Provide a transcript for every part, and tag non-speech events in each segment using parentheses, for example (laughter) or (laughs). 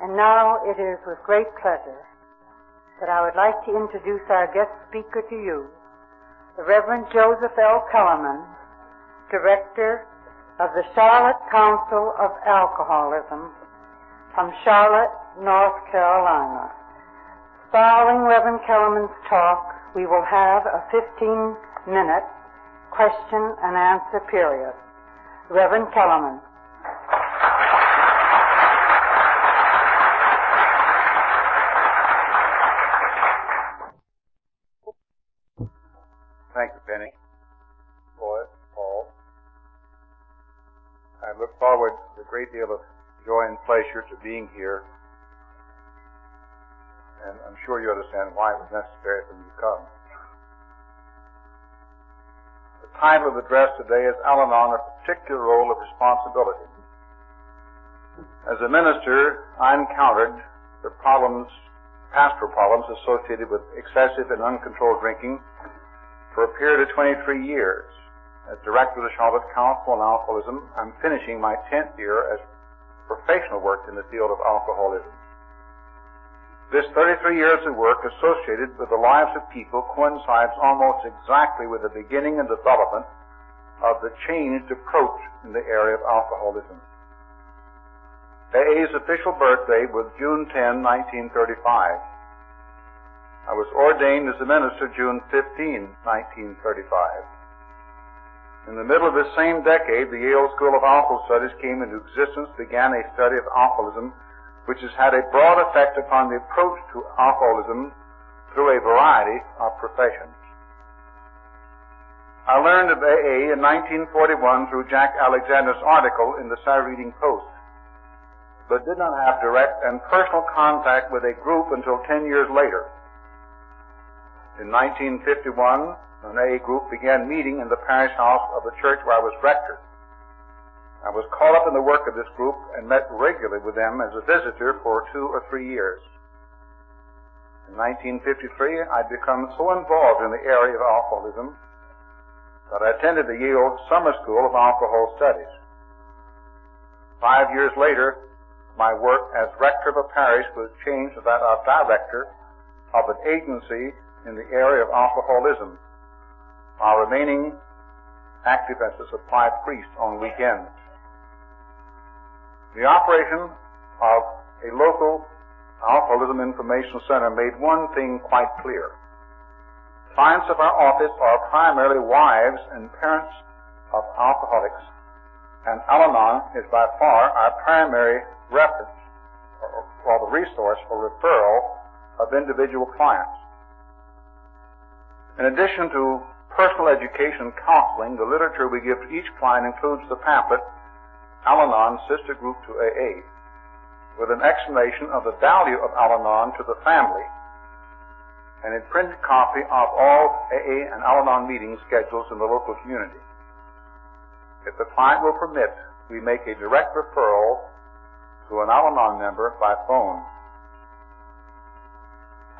And now it is with great pleasure that I would like to introduce our guest speaker to you, the Reverend Joseph L. Kellerman, Director of the Charlotte Council of Alcoholism from Charlotte, North Carolina. Following Reverend Kellerman's talk, we will have a 15-minute question and answer period. Reverend Kellerman. Penny. Lois, Paul. I look forward with a great deal of joy and pleasure to being here. And I'm sure you understand why it was necessary for me to come. The title of the address today is Al-Anon, a particular role of responsibility. As a minister, I encountered the problems, pastoral problems associated with excessive and uncontrolled drinking for a period of 23 years. As director of the Charlotte Council on Alcoholism, I'm finishing my 10th year as professional work in the field of alcoholism. This 33 years of work associated with the lives of people coincides almost exactly with the beginning and development of the changed approach in the area of alcoholism. AA's official birthday was June 10, 1935. I was ordained as a minister June 15, 1935. In the middle of this same decade, the Yale School of Alcohol Studies came into existence, began a study of alcoholism, which has had a broad effect upon the approach to alcoholism through a variety of professions. I learned of AA in 1941 through Jack Alexander's article in the Saturday Evening Post, but did not have direct and personal contact with a group until 10 years later. In 1951, an AA group began meeting in the parish house of the church where I was rector. I was caught up in the work of this group and met regularly with them as a visitor for two or three years. In 1953, I'd become so involved in the area of alcoholism that I attended the Yale Summer School of Alcohol Studies. Five years later, my work as rector of a parish was changed to that of director of an agency in the area of alcoholism, while remaining active as a supply priest on weekends. The operation of a local alcoholism information center made one thing quite clear. Clients of our office are primarily wives and parents of alcoholics, and Al-Anon is by far our primary reference or, or the resource for referral of individual clients. In addition to personal education counseling, the literature we give to each client includes the pamphlet, Al-Anon, Sister Group to AA, with an explanation of the value of Al-Anon to the family, and a printed copy of all AA and Al-Anon meeting schedules in the local community. If the client will permit, we make a direct referral to an Al-Anon member by phone.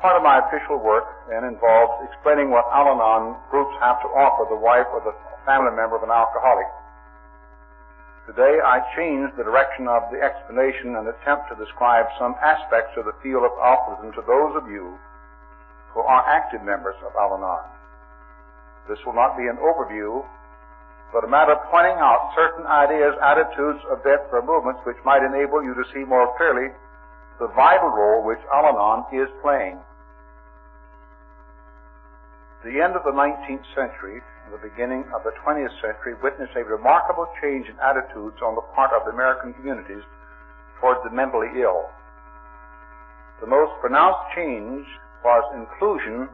Part of my official work then involves explaining what Al-Anon groups have to offer the wife or the family member of an alcoholic. Today I change the direction of the explanation and attempt to describe some aspects of the field of alcoholism to those of you who are active members of Al-Anon. This will not be an overview, but a matter of pointing out certain ideas, attitudes, events, or movements which might enable you to see more clearly the vital role which Al-Anon is playing. The end of the 19th century and the beginning of the 20th century witnessed a remarkable change in attitudes on the part of the American communities toward the mentally ill. The most pronounced change was inclusion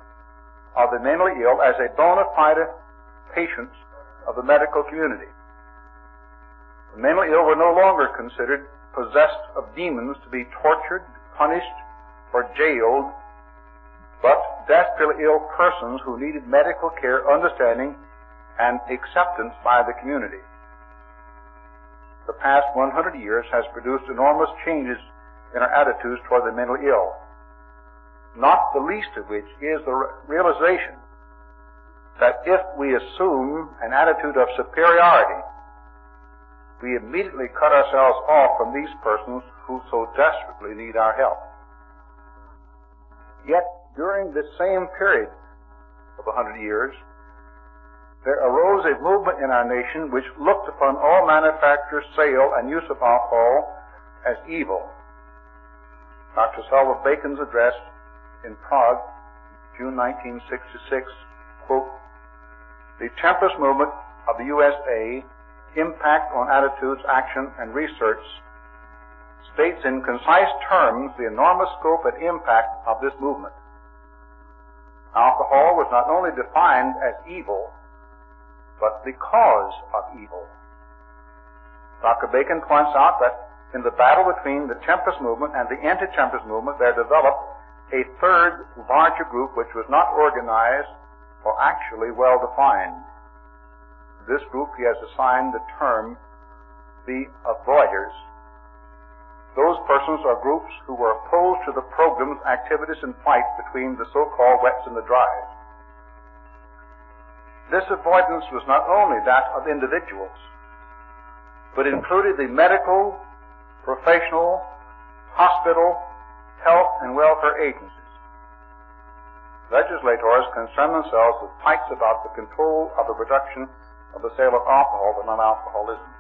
of the mentally ill as a bona fide patients of the medical community. The mentally ill were no longer considered possessed of demons to be tortured, punished, or jailed but desperately ill persons who needed medical care, understanding, and acceptance by the community. The past 100 years has produced enormous changes in our attitudes toward the mentally ill, not the least of which is the realization that if we assume an attitude of superiority we immediately cut ourselves off from these persons who so desperately need our help. Yet, during this same period of a hundred years, there arose a movement in our nation which looked upon all manufacture, sale, and use of alcohol as evil. Dr. Selden Bacon's address in Prague, June 1966, quote, the Temperance movement of the USA, impact on attitudes, action, and research, states in concise terms the enormous scope and impact of this movement. Alcohol was not only defined as evil, but the cause of evil. Dr. Bacon points out that in the battle between the Temperance movement and the anti-Temperance movement, there developed a third larger group which was not organized or actually well defined. This group he has assigned the term the avoiders. Those persons or groups who were opposed to the programs, activities, and fights between the so-called wets and the dries. This avoidance was not only that of individuals, but included the medical, professional, hospital, health, and welfare agencies. Legislators concern themselves with fights about the control of the production of the sale of alcohol but not alcoholism.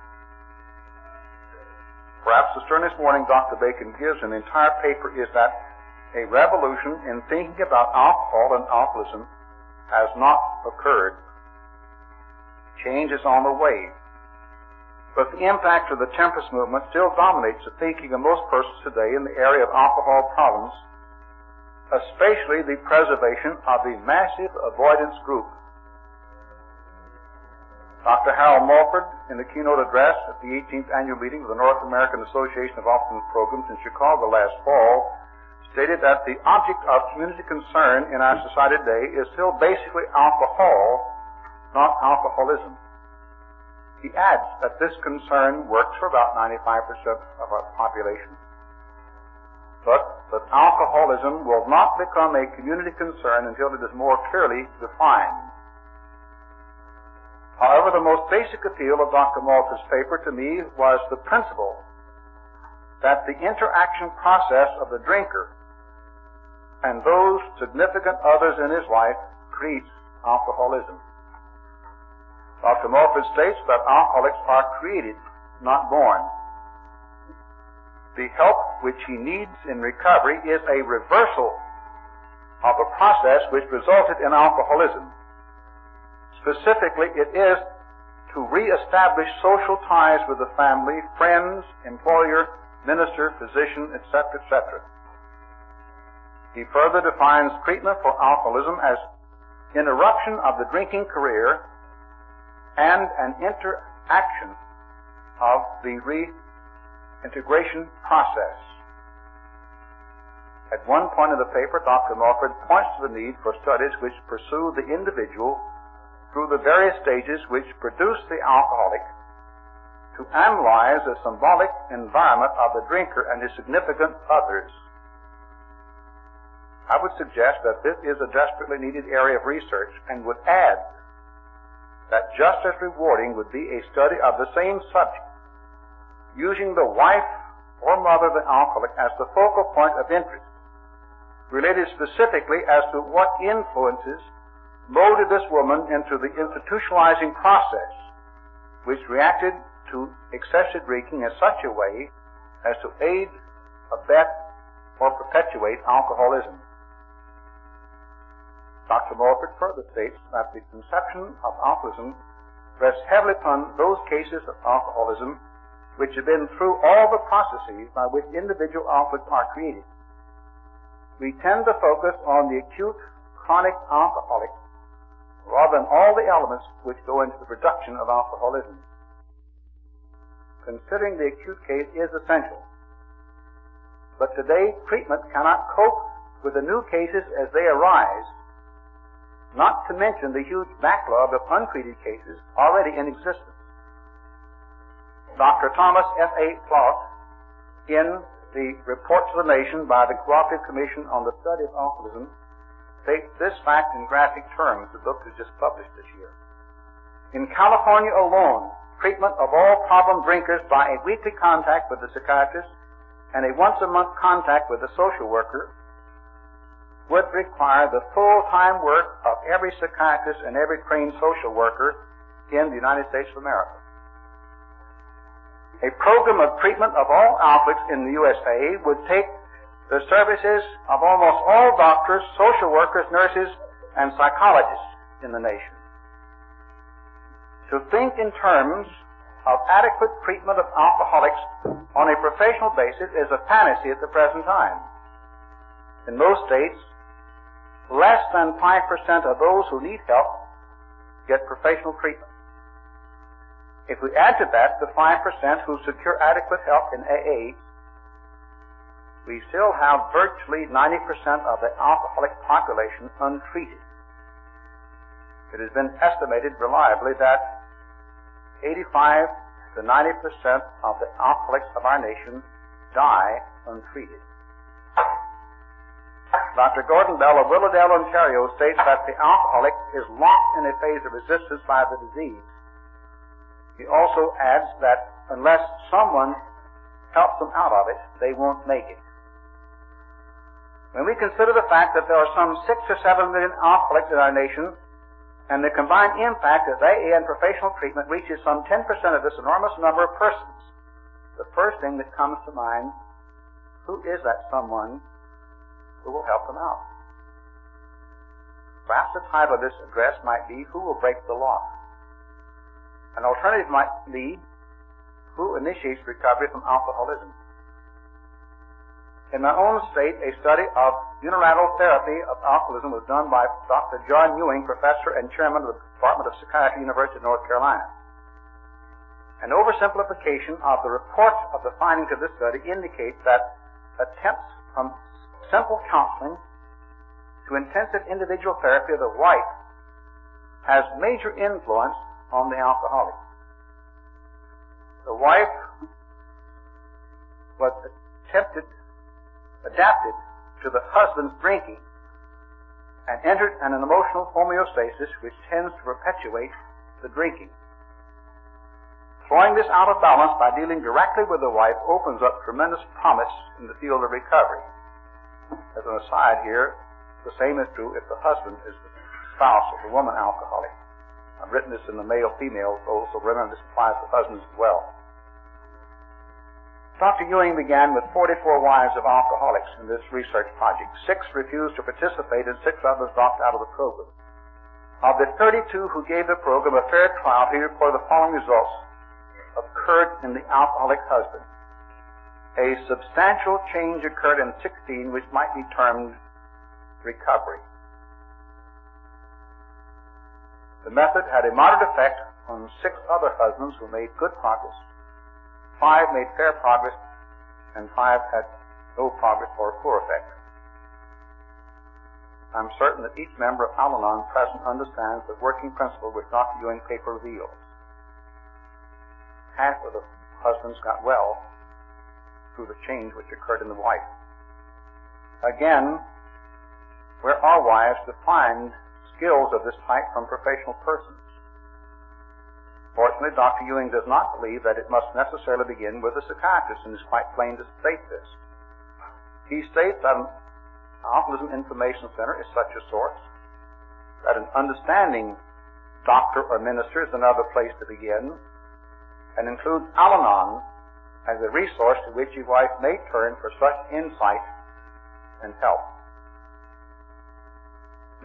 Perhaps the sternest warning Dr. Bacon gives in the entire paper is that a revolution in thinking about alcohol and alcoholism has not occurred. Change is on the way. But the impact of the Temperance movement still dominates the thinking of most persons today in the area of alcohol problems, especially the preservation of the massive avoidance group. Dr. Harold Mulford, in the keynote address at the 18th annual meeting of the North American Association of Alcohol Programs in Chicago last fall, stated that the object of community concern in our society today is still basically alcohol not alcoholism. He adds that this concern works for about 95% of our population, but that alcoholism will not become a community concern until it is more clearly defined. However, the most basic appeal of Dr. Mulford's paper to me was the principle that the interaction process of the drinker and those significant others in his life creates alcoholism. Dr. Mulford states that alcoholics are created, not born. The help which he needs in recovery is a reversal of a process which resulted in alcoholism. Specifically, it is to reestablish social ties with the family, friends, employer, minister, physician, etc., etc. He further defines treatment for alcoholism as interruption of the drinking career and an interaction of the reintegration process. At one point of the paper, Dr. Mulford points to the need for studies which pursue the individual through the various stages which produce the alcoholic to analyze the symbolic environment of the drinker and his significant others. I would suggest that this is a desperately needed area of research and would add that just as rewarding would be a study of the same subject, using the wife or mother of the alcoholic as the focal point of interest, related specifically as to what influences molded this woman into the institutionalizing process which reacted to excessive drinking in such a way as to aid, abet, or perpetuate alcoholism. Dr. Mulford further states that the conception of alcoholism rests heavily upon those cases of alcoholism which have been through all the processes by which individual alcoholics are created. We tend to focus on the acute chronic alcoholic rather than all the elements which go into the production of alcoholism. Considering the acute case is essential. But today, treatment cannot cope with the new cases as they arise not to mention the huge backlog of untreated cases already in existence. Dr. Thomas F. A. Plaut, in the Report to the Nation by the Cooperative Commission on the Study of Alcoholism, this fact in graphic terms. The book was just published this year. In California alone, treatment of all problem drinkers by a weekly contact with the psychiatrist and a once a month contact with the social worker would require the full-time work of every psychiatrist and every trained social worker in the United States of America. A program of treatment of all alcoholics in the USA would take the services of almost all doctors, social workers, nurses, and psychologists in the nation. To think in terms of adequate treatment of alcoholics on a professional basis is a fantasy at the present time. In most states, less than 5% of those who need help get professional treatment. If we add to that the 5% who secure adequate help in AA, we still have virtually 90% of the alcoholic population untreated. It has been estimated reliably that 85 to 90% of the alcoholics of our nation die untreated. Dr. Gordon Bell of Willowdale, Ontario states that the alcoholic is locked in a phase of resistance by the disease. He also adds that unless someone helps them out of it, they won't make it. When we consider the fact that there are some six or seven million alcoholics in our nation, and the combined impact of AA and professional treatment reaches some 10% of this enormous number of persons, the first thing that comes to mind, who is that someone who will help them out? Perhaps the title of this address might be, Who Will Break the Law? An alternative might be, Who Initiates Recovery from Alcoholism? In my own state, a study of unilateral therapy of alcoholism was done by Dr. John Ewing, professor and chairman of the Department of Psychiatry, University of North Carolina. An oversimplification of the report of the findings of this study indicates that attempts from simple counseling to intensive individual therapy of the wife has major influence on the alcoholic. The wife was tempted adapted to the husband's drinking and entered an emotional homeostasis which tends to perpetuate the drinking. Throwing this out of balance by dealing directly with the wife opens up tremendous promise in the field of recovery. As an aside here, the same is true if the husband is the spouse of the woman alcoholic. I've written this in the male-female so remember this applies to husbands as well. Dr. Ewing began with 44 wives of alcoholics in this research project. Six refused to participate and six others dropped out of the program. Of the 32 who gave the program a fair trial, he reported the following results occurred in the alcoholic husband. A substantial change occurred in 16 which might be termed recovery. The method had a moderate effect on six other husbands who made good progress. Five made fair progress, and five had no progress or poor effect. I'm certain that each member of Al Anon present understands the working principle which Dr. Ewing paper reveals. Half of the husbands got well through the change which occurred in the wife. Again, where are wives to find skills of this type from professional persons? Fortunately, Dr. Ewing does not believe that it must necessarily begin with a psychiatrist, and is quite plain to state this. He states that an Alcoholism Information Center is such a source, that an understanding doctor or minister is another place to begin, and includes Al Anon as a resource to which your wife may turn for such insight and help.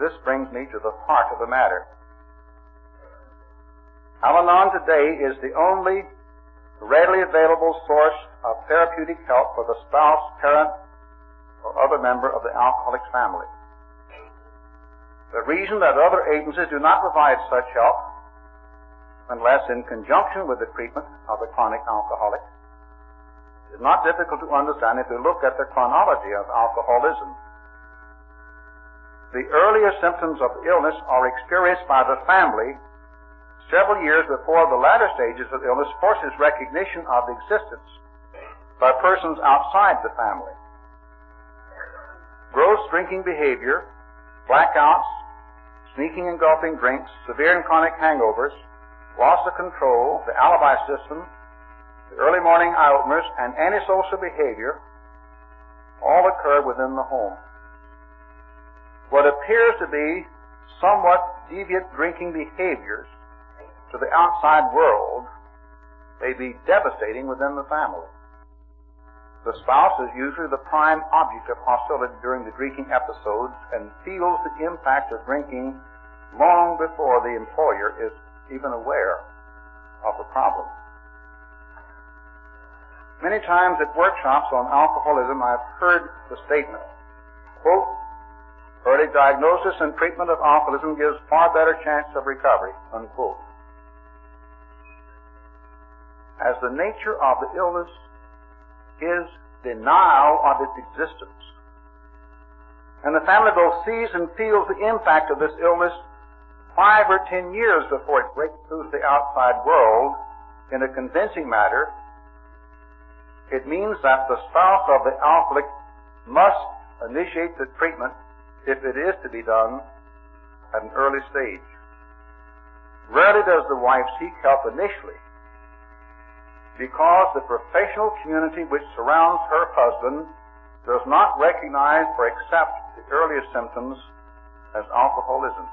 This brings me to the heart of the matter. Al-Anon today is the only readily available source of therapeutic help for the spouse, parent, or other member of the alcoholic family. The reason that other agencies do not provide such help, unless in conjunction with the treatment of the chronic alcoholic, is not difficult to understand if we look at the chronology of alcoholism. The earlier symptoms of illness are experienced by the family several years before the latter stages of illness forces recognition of existence by persons outside the family. Gross drinking behavior, blackouts, sneaking and gulping drinks, severe and chronic hangovers, loss of control, the alibi system, the early morning eye openers, and antisocial behavior all occur within the home. What appears to be somewhat deviant drinking behaviors to the outside world may be devastating within the family. The spouse is usually the prime object of hostility during the drinking episodes and feels the impact of drinking long before the employer is even aware of the problem. Many times at workshops on alcoholism, I've heard the statement, quote, early diagnosis and treatment of alcoholism gives far better chance of recovery, unquote. As the nature of the illness is denial of its existence, and the family both sees and feels the impact of this illness five or ten years before it breaks through to the outside world. In a convincing manner, it means that the spouse of the alcoholic must initiate the treatment if it is to be done at an early stage. Rarely does the wife seek help initially because the professional community which surrounds her husband does not recognize or accept the earliest symptoms as alcoholism.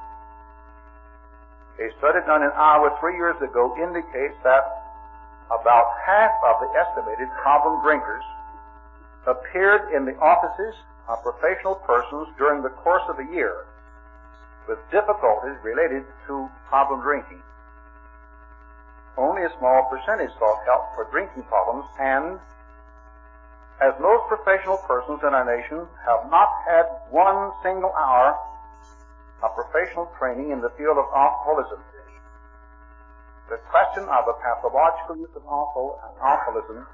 A study done in Iowa three years ago indicates that about half of the estimated problem drinkers appeared in the offices of professional persons during the course of a year with difficulties related to problem drinking. Only a small percentage sought help for drinking problems and as most professional persons in our nation have not had one single hour of professional training in the field of alcoholism, the question of the pathological use of alcohol and alcoholism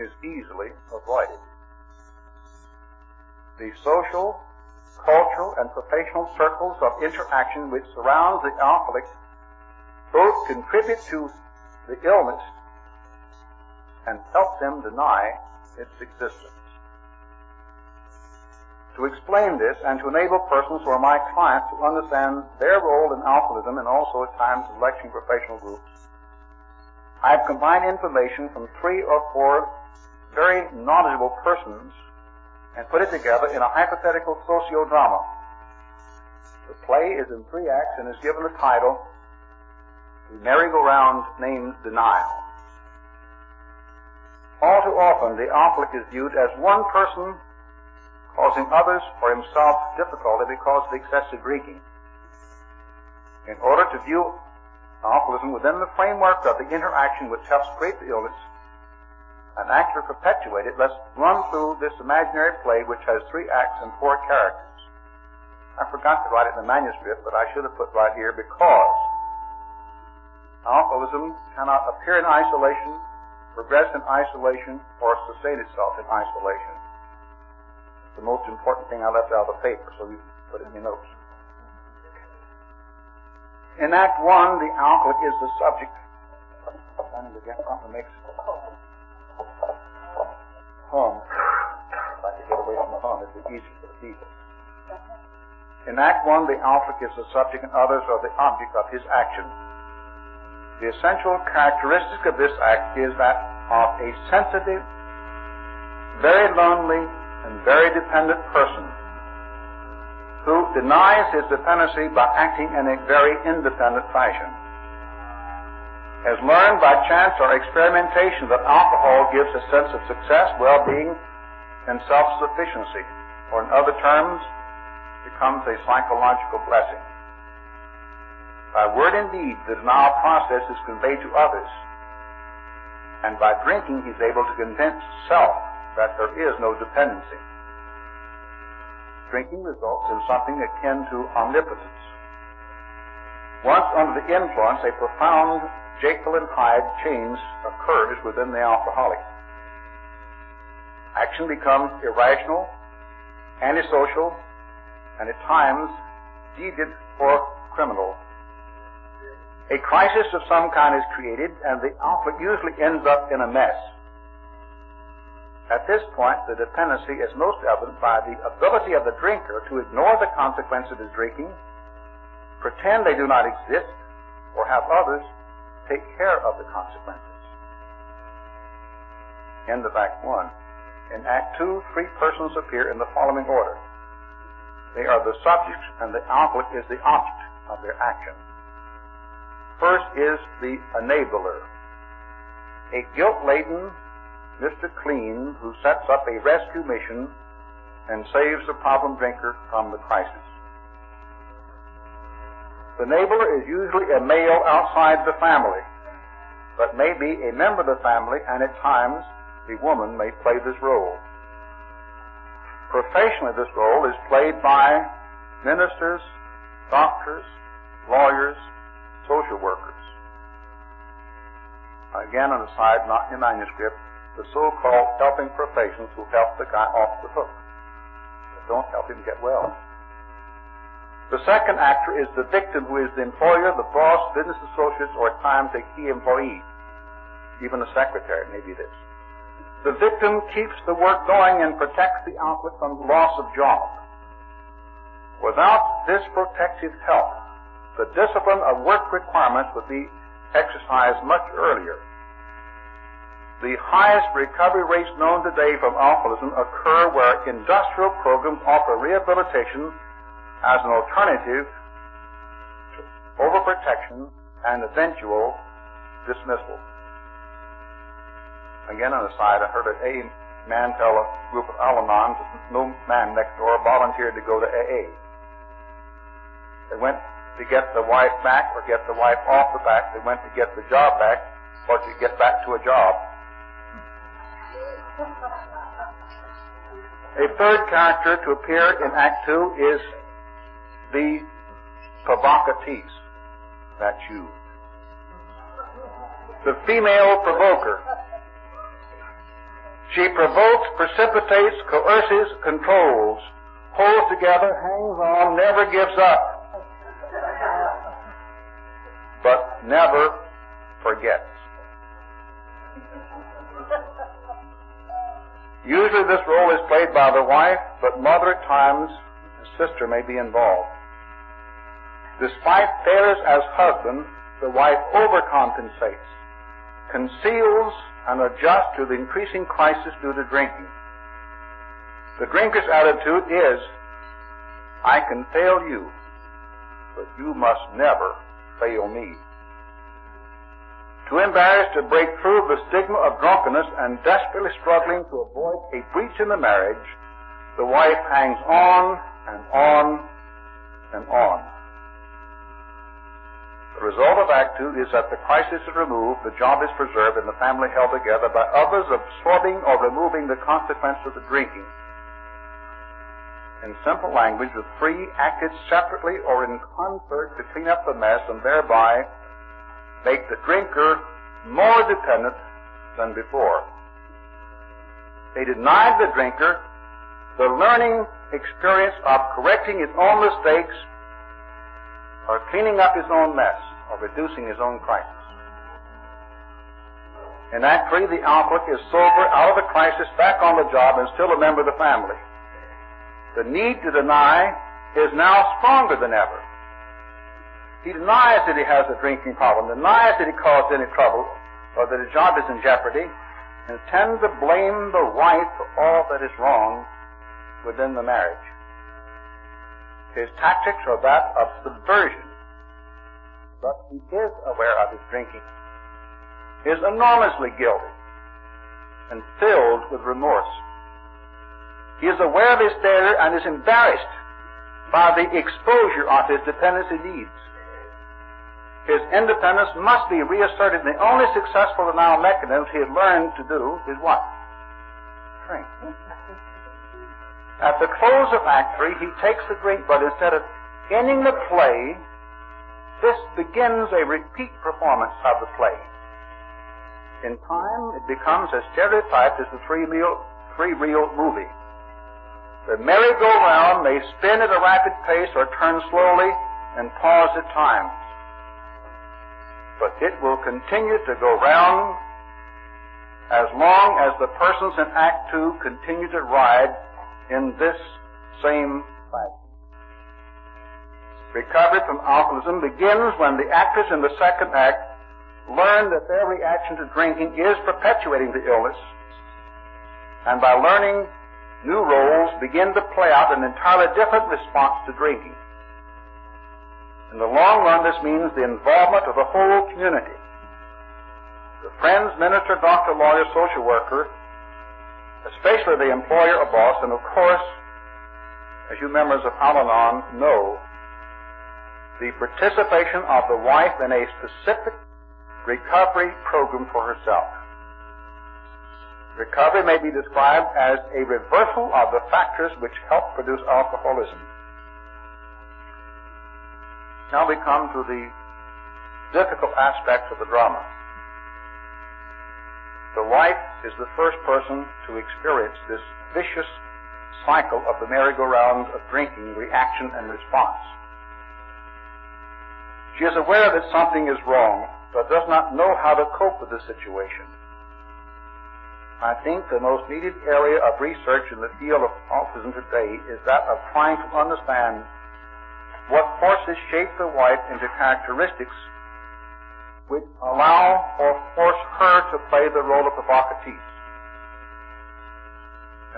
is easily avoided. The social, cultural, and professional circles of interaction which surrounds the alcoholic both contribute to the illness and help them deny its existence. To explain this and to enable persons who are my clients to understand their role in alcoholism and also at times in lecturing professional groups, I have combined information from three or four very knowledgeable persons and put it together in a hypothetical sociodrama. The play is in three acts and is given the title Merry-Go-Round Named Denial. All too often, the alcoholic is viewed as one person causing others or himself difficulty because of excessive drinking. In order to view alcoholism within the framework of the interaction which helps create the illness and actually perpetuate it, let's run through this imaginary play which has three acts and four characters. I forgot to write it in the manuscript, but I should have put right here because alcoholism cannot appear in isolation, progress in isolation, or sustain itself in isolation the most important thing I left out of the paper, so you put it in your notes. In Act 1, the alcoholic is the subject. I need to get something that makes hum. If I could get away from the hum, it'd be easier for the people. In Act 1, the alcoholic is the subject and others are the object of his action. The essential characteristic of this act is that of a sensitive, very lonely, and very dependent person who denies his dependency by acting in a very independent fashion. Has learned by chance or experimentation that alcohol gives a sense of success, well-being, and self-sufficiency, or in other terms, becomes a psychological blessing. By word and deed, the denial process is conveyed to others, and by drinking, he's able to convince self that there is no dependency. Drinking results in something akin to omnipotence. Once under the influence, a profound Jekyll and Hyde change occurs within the alcoholic. Action becomes irrational, antisocial, and at times deviant or criminal. A crisis of some kind is created, and the alcoholic usually ends up in a mess. At this point, the dependency is most evident by the ability of the drinker to ignore the consequences of his drinking, pretend they do not exist, or have others take care of the consequences. End of Act 1. In Act 2, three persons appear in the following order. They are the subject, and the alcoholic is the object of their action. First is the enabler, a guilt-laden Mr. Clean who sets up a rescue mission and saves the problem drinker from the crisis. The enabler is usually a male outside the family, but may be a member of the family, and at times the woman may play this role. Professionally, this role is played by ministers, doctors, lawyers, social workers. Again, on the side, not in your manuscript, the so-called helping professions who help the guy off the hook, but don't help him get well. The second actor is the victim who is the employer, the boss, business associates, or at times a key employee. Even a secretary may be this. The victim keeps the work going and protects the outlet from loss of job. Without this protective help, the discipline of work requirements would be exercised much earlier. The highest recovery rates known today from alcoholism occur where industrial programs offer rehabilitation as an alternative to overprotection and eventual dismissal. Again, on the side, I heard a man tell a group of that no man next door volunteered to go to AA. They went to get the wife back or get the wife off the back. They went to get the job back or to get back to a job. A third character to appear in Act 2 is the provocatrice. That's you. The female provoker. She provokes, precipitates, coerces, controls, holds together, hangs on, never gives up, but never forgets. Usually this role is played by the wife, but mother at times, the sister may be involved. Despite failures as husband, the wife overcompensates, conceals, and adjusts to the increasing crisis due to drinking. The drinker's attitude is, I can fail you, but you must never fail me. Too embarrassed to break through the stigma of drunkenness and desperately struggling to avoid a breach in the marriage, the wife hangs on and on and on. The result of Act Two is that the crisis is removed, the job is preserved, and the family held together by others absorbing or removing the consequence of the drinking. In simple language, the three acted separately or in concert to clean up the mess and thereby make the drinker more dependent than before. They denied the drinker the learning experience of correcting his own mistakes or cleaning up his own mess, or reducing his own crisis. In Act 3, the alcoholic is sober, out of the crisis, back on the job, and still a member of the family. The need to deny is now stronger than ever. He denies that he has a drinking problem, denies that he caused any trouble, or that his job is in jeopardy, and tends to blame the wife for all that is wrong within the marriage. His tactics are that of subversion. But he is aware of his drinking, he is enormously guilty, and filled with remorse. He is aware of his failure and is embarrassed by the exposure of his dependency needs. His independence must be reasserted, and the only successful denial mechanism he has learned to do is what? Drink. At the close of Act 3, he takes the drink, but instead of ending the play, this begins a repeat performance of the play. In time, it becomes as stereotyped as the three-reel three reel movie. The merry-go-round may spin at a rapid pace or turn slowly and pause at times. But it will continue to go round as long as the persons in Act 2 continue to ride in this same fashion. Recovery from alcoholism begins when the actors in the second act learn that their reaction to drinking is perpetuating the illness, and by learning new roles begin to play out an entirely different response to drinking. In the long run, this means the involvement of the whole community. The friends, minister, doctor, lawyer, social worker, especially the employer or boss, and of course, as you members of Al-Anon know, the participation of the wife in a specific recovery program for herself. Recovery may be described as a reversal of the factors which help produce alcoholism. Now we come to the difficult aspects of the drama. The wife is the first person to experience this vicious cycle of the merry-go-round of drinking, reaction, and response. She is aware that something is wrong, but does not know how to cope with the situation. I think the most needed area of research in the field of autism today is that of trying to understand what forces shape the wife into characteristics which allow or force her to play the role of provocatrice.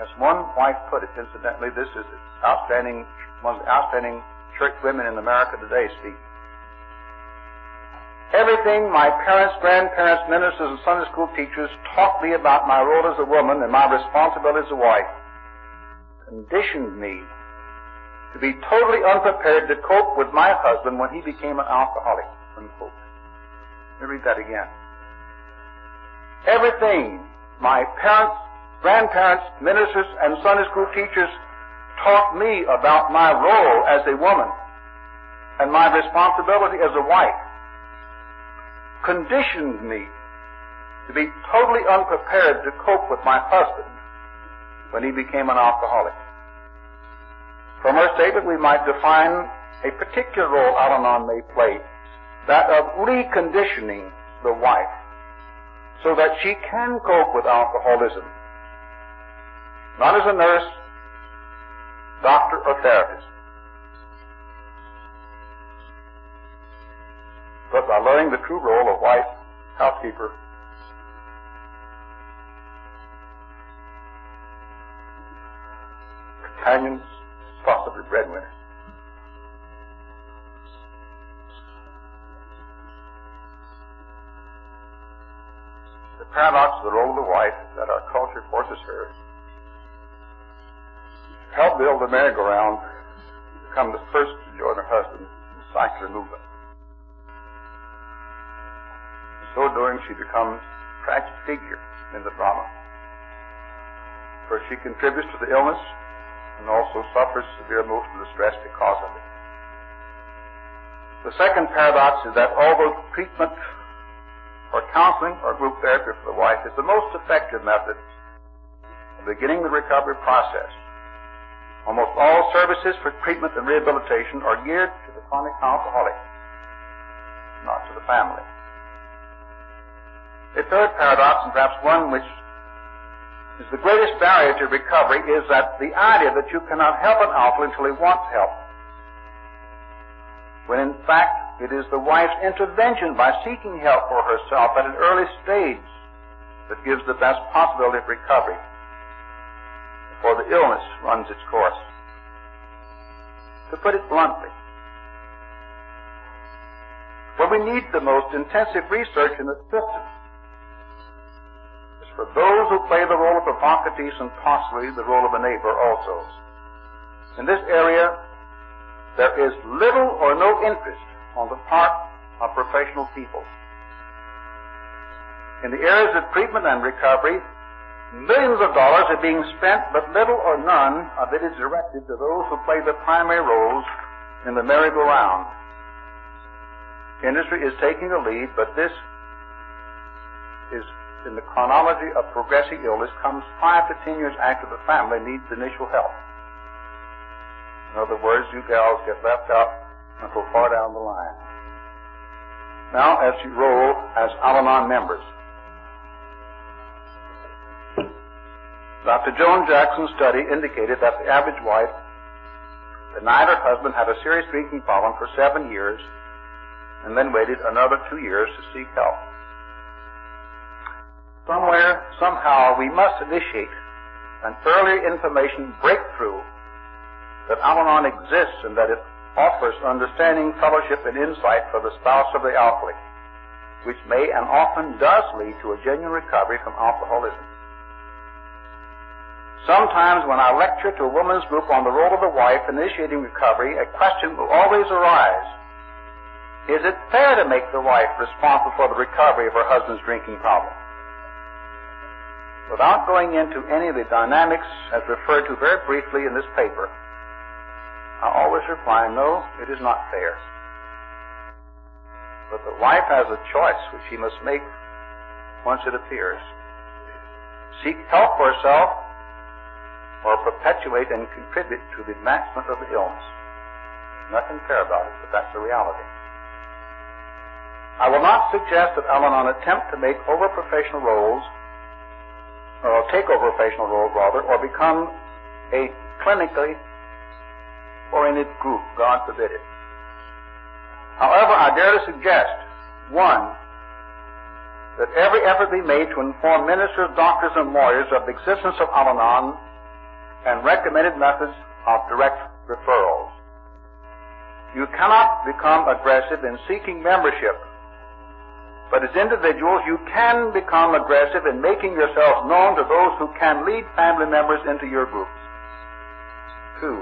As one wife put it, incidentally, this is outstanding, one of the outstanding church women in America today speaking. Everything my parents, grandparents, ministers, and Sunday school teachers taught me about my role as a woman and my responsibility as a wife conditioned me to be totally unprepared to cope with my husband when he became an alcoholic. Unquote. Let me read that again. Everything my parents, grandparents, ministers, and Sunday school teachers taught me about my role as a woman and my responsibility as a wife conditioned me to be totally unprepared to cope with my husband when he became an alcoholic. From her statement, we might define a particular role Al-Anon may play, that of reconditioning the wife so that she can cope with alcoholism. Not as a nurse, doctor, or therapist, by learning the true role of wife, housekeeper, companions, possibly breadwinner. The paradox of the role of the wife that our culture forces her to help build the merry-go-round become the first to join her husband in the cycler movement. So doing, she becomes a tragic figure in the drama. For she contributes to the illness and also suffers severe emotional distress because of it. The second paradox is that although treatment or counseling or group therapy for the wife is the most effective method of beginning the recovery process, almost all services for treatment and rehabilitation are geared to the chronic alcoholic, not to the family. The third paradox, and perhaps one which is the greatest barrier to recovery, is that the idea that you cannot help an alcoholic until he wants help. When in fact, it is the wife's intervention by seeking help for herself at an early stage that gives the best possibility of recovery before the illness runs its course. To put it bluntly, where we need the most intensive research and assistance for those who play the role of provocatrice and possibly the role of a neighbor also. In this area, there is little or no interest on the part of professional people. In the areas of treatment and recovery, millions of dollars are being spent, but little or none of it is directed to those who play the primary roles in the merry-go-round. Industry is taking the lead, but this is in the chronology of progressing illness comes five to ten years after the family needs initial help. In other words, you gals get left out until far down the line. Now, as you roll as Al-Anon members, Dr. Joan Jackson's study indicated that the average wife denied her husband had a serious drinking problem for seven years and then waited another two years to seek help. Somewhere, somehow, we must initiate an early information breakthrough that Al-Anon exists and that it offers understanding, fellowship, and insight for the spouse of the alcoholic, which may and often does lead to a genuine recovery from alcoholism. Sometimes when I lecture to a woman's group on the role of the wife initiating recovery, a question will always arise. Is it fair to make the wife responsible for the recovery of her husband's drinking problem? Without going into any of the dynamics as referred to very briefly in this paper, I always reply, no, it is not fair. But the wife has a choice which she must make once it appears. Seek help for herself or perpetuate and contribute to the advancement of the illness. Nothing fair about it, but that's the reality. I will not suggest that Al-Anon attempt to make over professional roles, or take over a professional roles rather, or become a clinically oriented group. God forbid it. However, I dare to suggest, one, that every effort be made to inform ministers, doctors, and lawyers of the existence of Al-Anon and recommended methods of direct referrals. You cannot become aggressive in seeking membership, but as individuals, you can become aggressive in making yourself known to those who can lead family members into your groups. Two,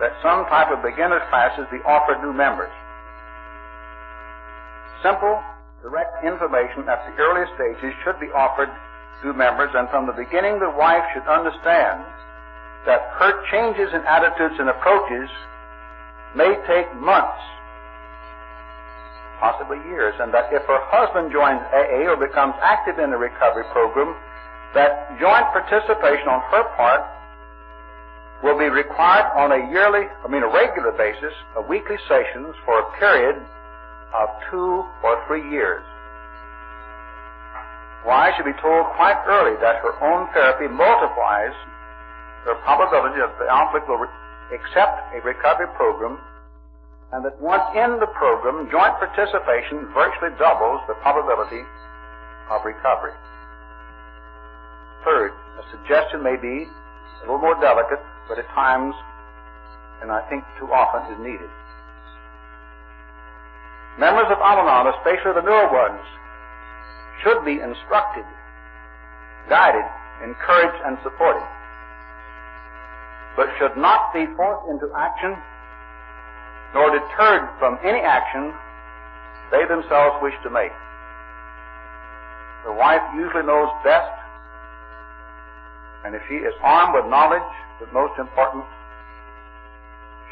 that some type of beginner's classes be offered new members. Simple, direct information at the earliest stages should be offered to members, and from the beginning the wife should understand that her changes in attitudes and approaches may take months, possibly years, and that if her husband joins AA or becomes active in the recovery program, that joint participation on her part will be required on a yearly, I mean a regular basis, of weekly sessions for a period of two or three years. Why should be told quite early that her own therapy multiplies the probability that the alcoholic will accept a recovery program and that once in the program, joint participation virtually doubles the probability of recovery. Third, a suggestion may be a little more delicate, but at times, and I think too often, is needed. Members of Al-Anon, especially the newer ones, should be instructed, guided, encouraged, and supported, but should not be forced into action nor deterred from any action they themselves wish to make. The wife usually knows best, and if she is armed with knowledge, but most important,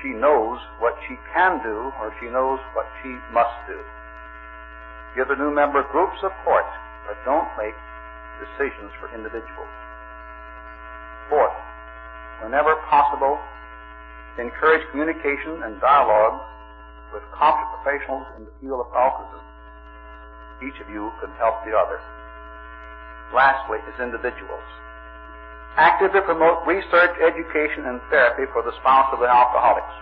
she knows what she can do or she knows what she must do. Give the new member group support, but don't make decisions for individuals. Fourth, whenever possible, encourage communication and dialogue with competent professionals in the field of alcoholism. Each of you can help the other. Lastly, as individuals, actively promote research, education, and therapy for the spouse of the alcoholics.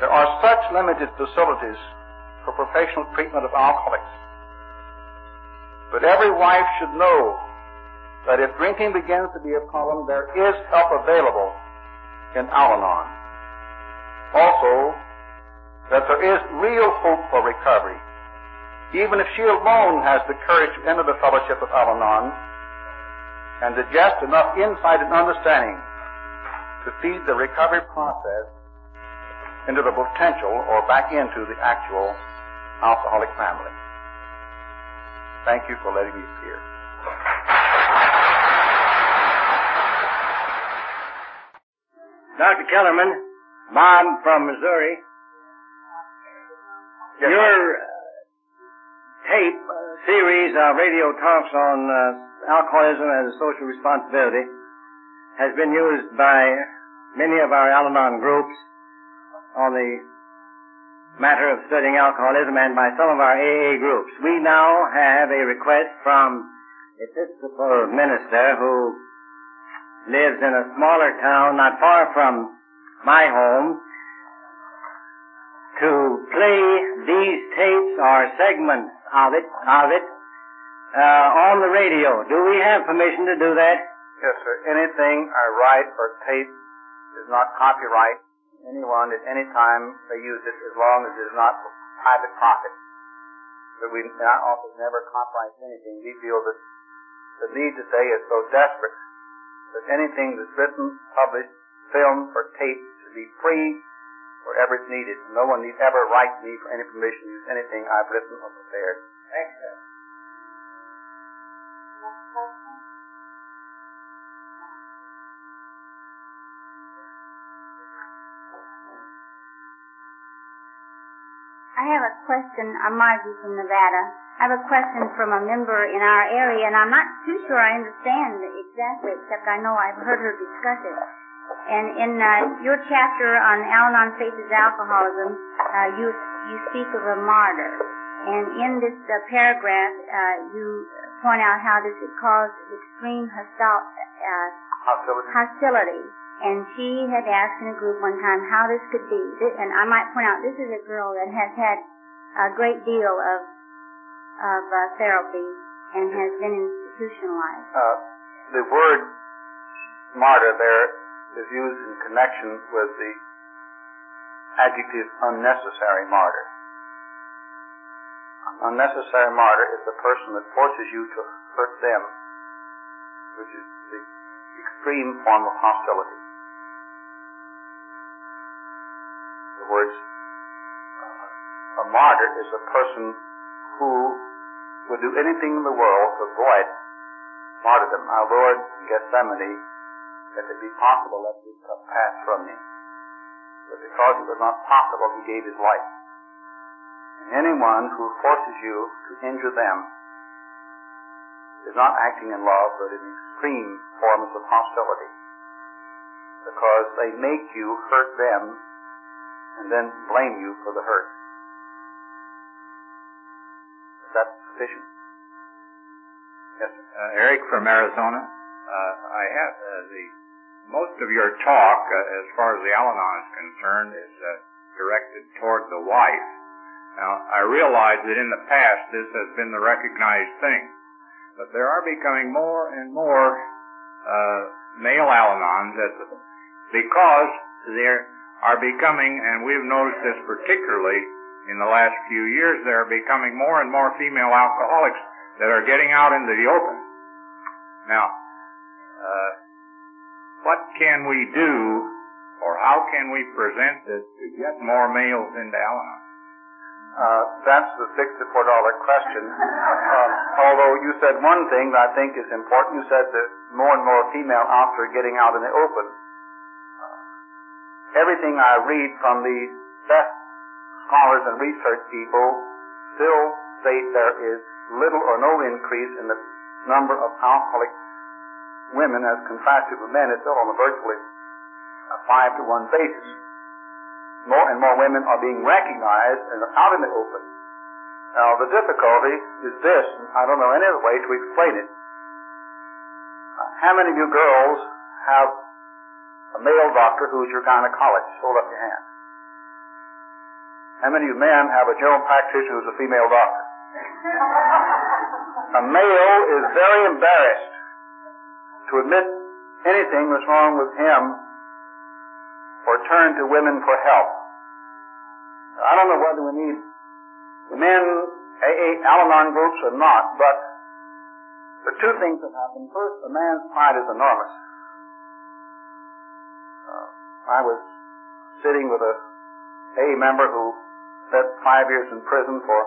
There are such limited facilities for professional treatment of alcoholics. But every wife should know that if drinking begins to be a problem, there is help available in Al-Anon. Also, that there is real hope for recovery. Even if she alone has the courage to enter the fellowship of Al-Anon, and digest enough insight and understanding to feed the recovery process into the potential or back into the actual alcoholic family. Thank you for letting me appear. Dr. Kellermann, Bob from Missouri. Yes, Your uh, tape uh, series of radio talks on uh, alcoholism as a social responsibility has been used by many of our Al-Anon groups on the matter of studying alcoholism and by some of our AA groups. We now have a request from a Episcopal minister who lives in a smaller town not far from my home to play these tapes or segments of it, of it uh, on the radio. Do we have permission to do that? Yes, sir. Anything I write or tape is not copyright. Anyone at any time may use it as long as it is not for private profit. But we, our office never copyrights anything. We feel that the need today is so desperate that anything that's written, published, filmed, or taped should be free wherever it's needed. No one need ever write me for any permission to use anything I've written or prepared. Thanks. I have a question. I'm Margie from Nevada. I have a question from a member in our area, and I'm not too sure I understand exactly, except I know I've heard her discuss it. And in uh, your chapter on Al-Anon faces alcoholism, uh, you you speak of a martyr, and in this uh, paragraph uh, you point out how this had caused extreme uh, Hostility. hostility. And she had asked in a group one time how this could be. And I might point out this is a girl that has had a great deal of of uh, therapy and has been institutionalized. Uh, the word martyr there is used in connection with the adjective unnecessary martyr. Unnecessary martyr is the person that forces you to hurt them, which is the extreme form of hostility. The words, uh, a martyr is a person who would do anything in the world to avoid martyrdom. Our Lord in Gethsemane, if it be possible, let this cup pass from me. But because it was not possible, he gave his life. And anyone who forces you to injure them is not acting in love, but in extreme forms of hostility. Because they make you hurt them and then blame you for the hurt. That sufficient? Yes. Uh, Eric from Arizona. Uh, I have uh, the most of your talk, uh, as far as the Al-Anon is concerned, is uh, directed toward the wife. Now, I realize that in the past this has been the recognized thing, but there are becoming more and more uh, male Al-Anons because there are becoming, and we've noticed this particularly in the last few years, there are becoming more and more female alcoholics that are getting out into the open. Now, uh, what can we do, or how can we present this to get more males into Al-Anon? Uh, that's the sixty-four dollar question. Um, although you said one thing that I think is important. You said that more and more female outs are getting out in the open. Uh, everything I read from the best scholars and research people still state there is little or no increase in the number of alcoholic women as contrasted with men. It's still on a virtually a five to one basis. More and more women are being recognized and out in the open. Now the difficulty is this, and I don't know any other way to explain it. How many of you girls have a male doctor who's your gynecologist? Hold up your hand. How many men have a general practitioner who's a female doctor? a male is very embarrassed to admit anything that's wrong with him or turn to women for help. I don't know whether we need the men, AA, Al-Anon groups or not, but the two things that happen. First, a man's pride is enormous. Uh, I was sitting with a A member who spent five years in prison for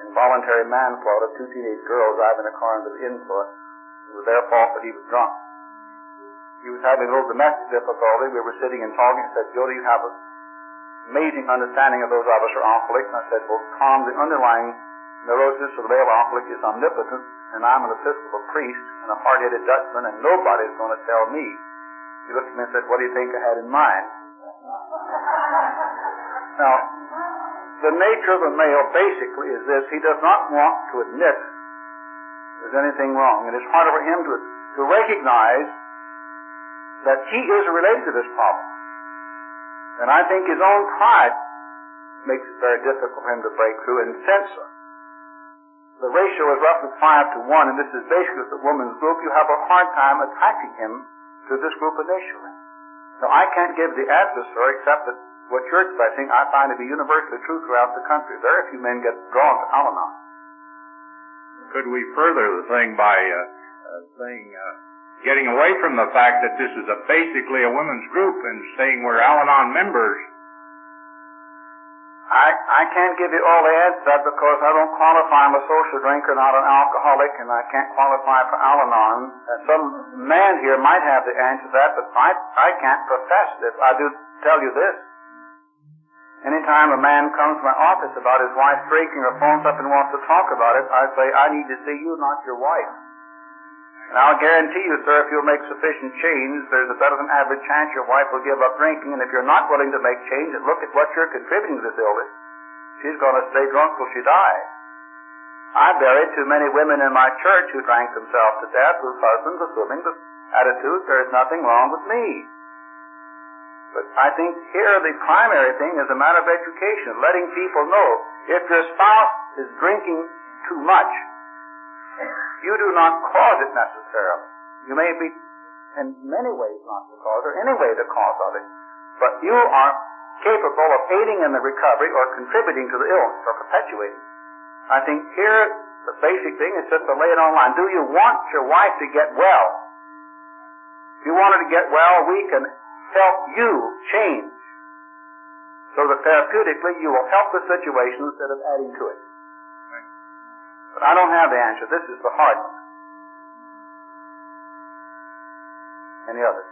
involuntary manslaughter of two teenage girls driving a car under the influence. It was their fault that he was drunk. He was having a little domestic difficulty. We were sitting and talking. He said, Joe, do you have an amazing understanding of those of us who are alcoholics? And I said, well, Tom, the underlying neurosis of the male alcoholic is omnipotent, and I'm an Episcopal priest and a hard-headed Dutchman, and nobody's going to tell me. He looked at me and said, what do you think I had in mind? (laughs) Now, the nature of the male basically is this. He does not want to admit there's anything wrong. And it's harder for him to, to recognize that he is related to this problem. And I think his own pride makes it very difficult for him to break through. And since the ratio is roughly five to one, and this is basically the woman's group, you have a hard time attracting him to this group initially. Now, I can't give the answer, sir, except that what you're expressing I find to be universally true throughout the country. Very few men get drawn to Al Anon. Could we further the thing by uh, uh, saying, uh, getting away from the fact that this is a, basically a women's group and saying we're Al Anon members I, I can't give you all the that because I don't qualify. I'm a social drinker, not an alcoholic, and I can't qualify for Al-Anon. Some man here might have the answer to that, but I, I can't profess this. I do tell you this. Anytime a man comes to my office about his wife drinking or phones up and wants to talk about it, I say, I need to see you, not your wife. And I'll guarantee you, sir, if you'll make sufficient change, there's a better than average chance your wife will give up drinking. And if you're not willing to make change look at what you're contributing to this illness, she's going to stay drunk till she dies. I buried too many women in my church who drank themselves to death whose husbands, assuming the attitude, there's nothing wrong with me. But I think here the primary thing is a matter of education, letting people know if your spouse is drinking too much, you do not cause it necessarily. You may be in many ways not the cause, or any way the cause of it, but you are capable of aiding in the recovery or contributing to the illness or perpetuating. I think here the basic thing is just to lay it on line. Do you want your wife to get well? If you want her to get well, we can help you change so that therapeutically you will help the situation instead of adding to it. But I don't have the answer. This is the hard one. Any others?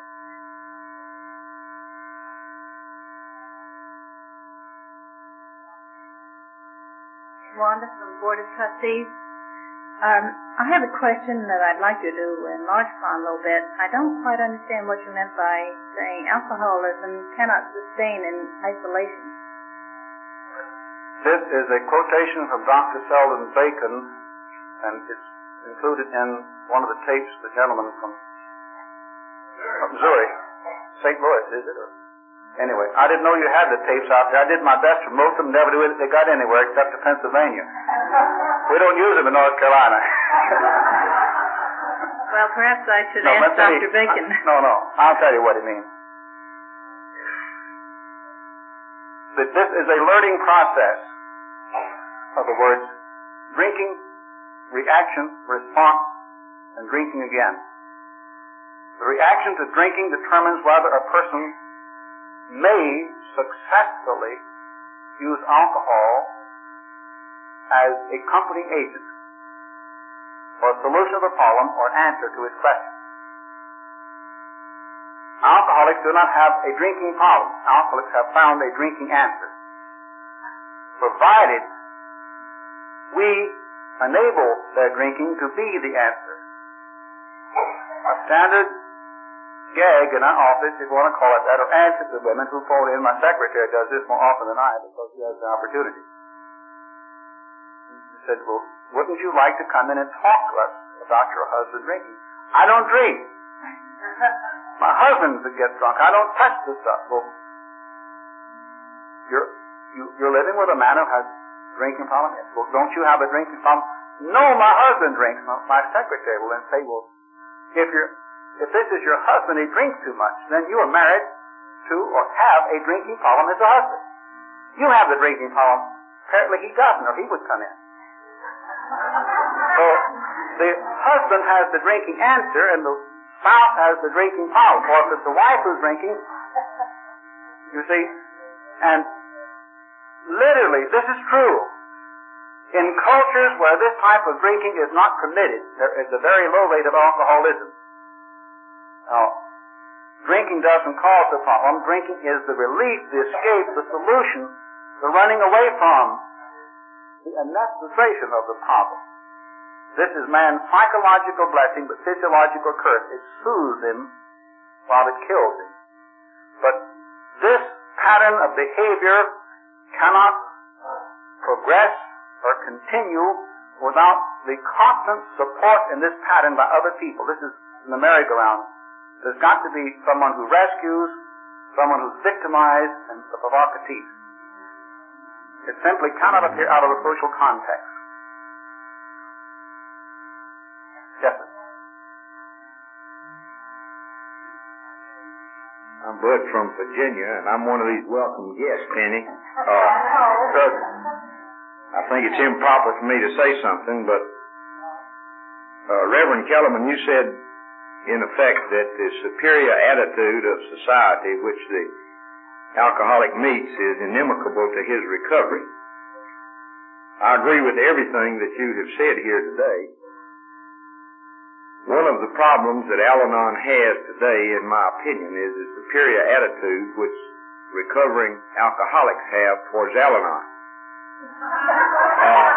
Wanda from Board of Trustees. Um, I have a question that I'd like you to enlarge upon a little bit. I don't quite understand what you meant by saying alcoholism cannot sustain in isolation. This is a quotation from Dr. Selden Bacon, and it's included in one of the tapes, the gentleman from, from Zurich. St. Louis, is it? Or, anyway, I didn't know you had the tapes out there. I did my best to promote them, never do it. They got anywhere except to Pennsylvania. (laughs) We don't use them in North Carolina. (laughs) well, perhaps I should no, ask Dr. Bacon. Uh, no, no. I'll tell you what he means. That this is a learning process of the words drinking, reaction, response, and drinking again. The reaction to drinking determines whether a person may successfully use alcohol as a comforting agent or solution of a problem or answer to its question. Alcoholics do not have a drinking problem. Alcoholics have found a drinking answer. Provided we enable their drinking to be the answer. A standard gag in our office, if you want to call it that, or answer to women who phone in. My secretary does this more often than I because she has the opportunity. Said, well, wouldn't you like to come in and talk to us about your husband drinking? I don't drink. (laughs) My husband gets drunk. I don't touch the stuff. Well, you're, you, you're living with a man who has drinking problem? Yes. Well, don't you have a drinking problem? No, my husband drinks. My secretary will then say, well, if you're, if this is your husband, he drinks too much, then you are married to or have a drinking problem as a husband. You have the drinking problem. Apparently he doesn't, or he would come in. So the husband has the drinking answer, and the spouse has the drinking problem. Or if it's the wife who's drinking, you see, and Literally, this is true. In cultures where this type of drinking is not permitted, there is a very low rate of alcoholism. Now, drinking doesn't cause the problem. Drinking is the relief, the escape, the solution, the running away from the anesthetization of the problem. This is man's psychological blessing, but physiological curse. It soothes him while it kills him. But this pattern of behavior cannot progress or continue without the constant support in this pattern by other people. This is in the merry-go-round. There's got to be someone who rescues, someone who's victimized, and the provocative. It simply cannot appear out of a social context. I'm Bud from Virginia, and I'm one of these welcome guests, Penny. Oh. Uh, Bud, I think it's improper for me to say something, but uh, Reverend Kellermann, you said, in effect, that the superior attitude of society, which the alcoholic meets is inimical to his recovery. I agree with everything that you have said here today. One of the problems that Al-Anon has today, in my opinion, is the superior attitude which recovering alcoholics have towards Al-Anon. Uh,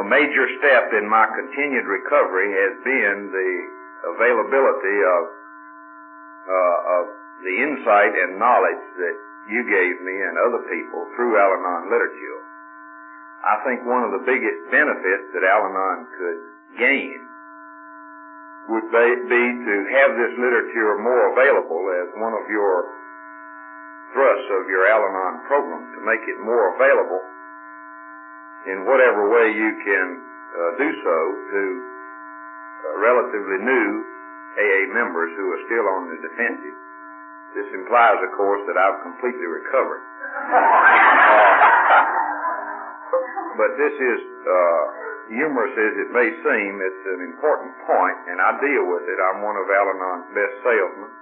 a major step in my continued recovery has been the availability of, uh, of the insight and knowledge that you gave me and other people through Al-Anon literature. I think one of the biggest benefits that Al-Anon could gain would be to have this literature more available as one of your thrusts of your Al-Anon program to make it more available in whatever way you can uh, do so to relatively new AA members who are still on the defensive. This implies, of course, that I've completely recovered. uh, but this is, uh, humorous as it may seem, it's an important point, and I deal with it. I'm one of Al-Anon's best salesmen.